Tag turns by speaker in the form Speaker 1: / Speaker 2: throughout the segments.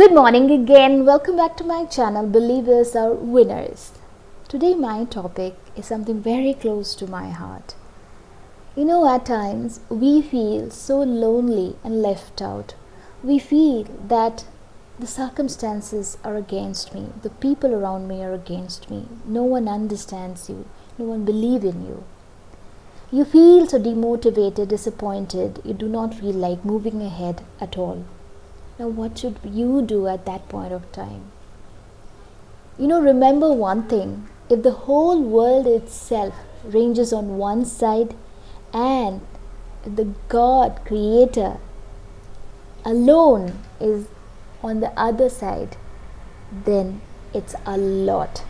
Speaker 1: Good morning again. Welcome back to my channel. Believers are winners. Today, my topic is something very close to my heart. You know, at times we feel so lonely and left out. We feel that the circumstances are against me, the people around me are against me. No one understands you, no one believes in you. You feel so demotivated, disappointed, you do not feel like moving ahead at all. Now, what should you do at that point of time? You know, remember one thing if the whole world itself ranges on one side and the God creator alone is on the other side, then it's a lot.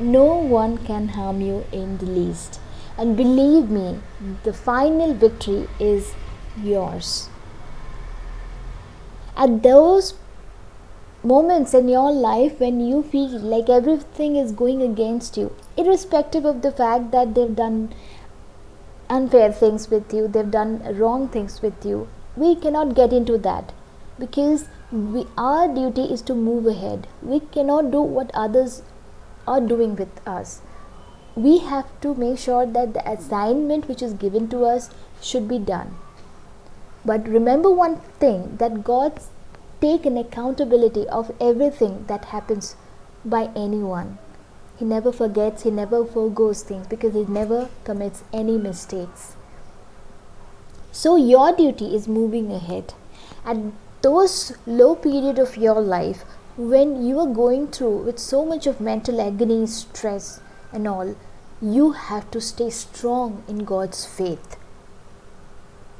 Speaker 1: No one can harm you in the least. And believe me, the final victory is yours at those moments in your life when you feel like everything is going against you, irrespective of the fact that they've done unfair things with you, they've done wrong things with you, we cannot get into that because we, our duty is to move ahead. We cannot do what others are doing with us. We have to make sure that the assignment which is given to us should be done. But remember one thing that God take an accountability of everything that happens by anyone. He never forgets, he never forgoes things because he never commits any mistakes. So your duty is moving ahead. At those low period of your life when you are going through with so much of mental agony, stress and all, you have to stay strong in God's faith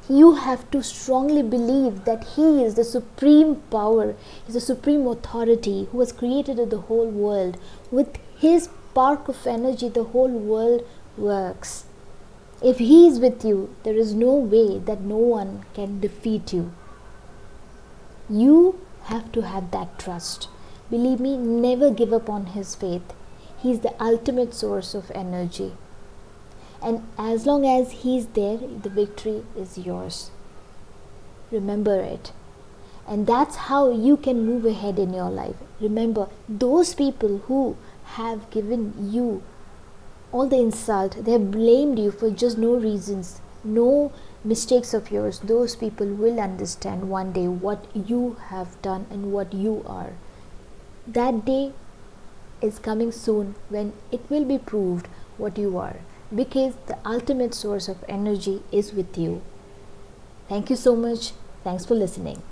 Speaker 1: you have to strongly believe that He is the supreme power, is the supreme authority who has created the whole world. With His spark of energy, the whole world works. If He is with you, there is no way that no one can defeat you. You have to have that trust. Believe me, never give up on His faith. He is the ultimate source of energy and as long as he's there the victory is yours. Remember it. And that's how you can move ahead in your life. Remember those people who have given you all the insult they have blamed you for just no reasons no mistakes of yours. Those people will understand one day what you have done and what you are. That day is coming soon when it will be proved what you are because the ultimate source of energy is with you. Thank you so much. Thanks for listening.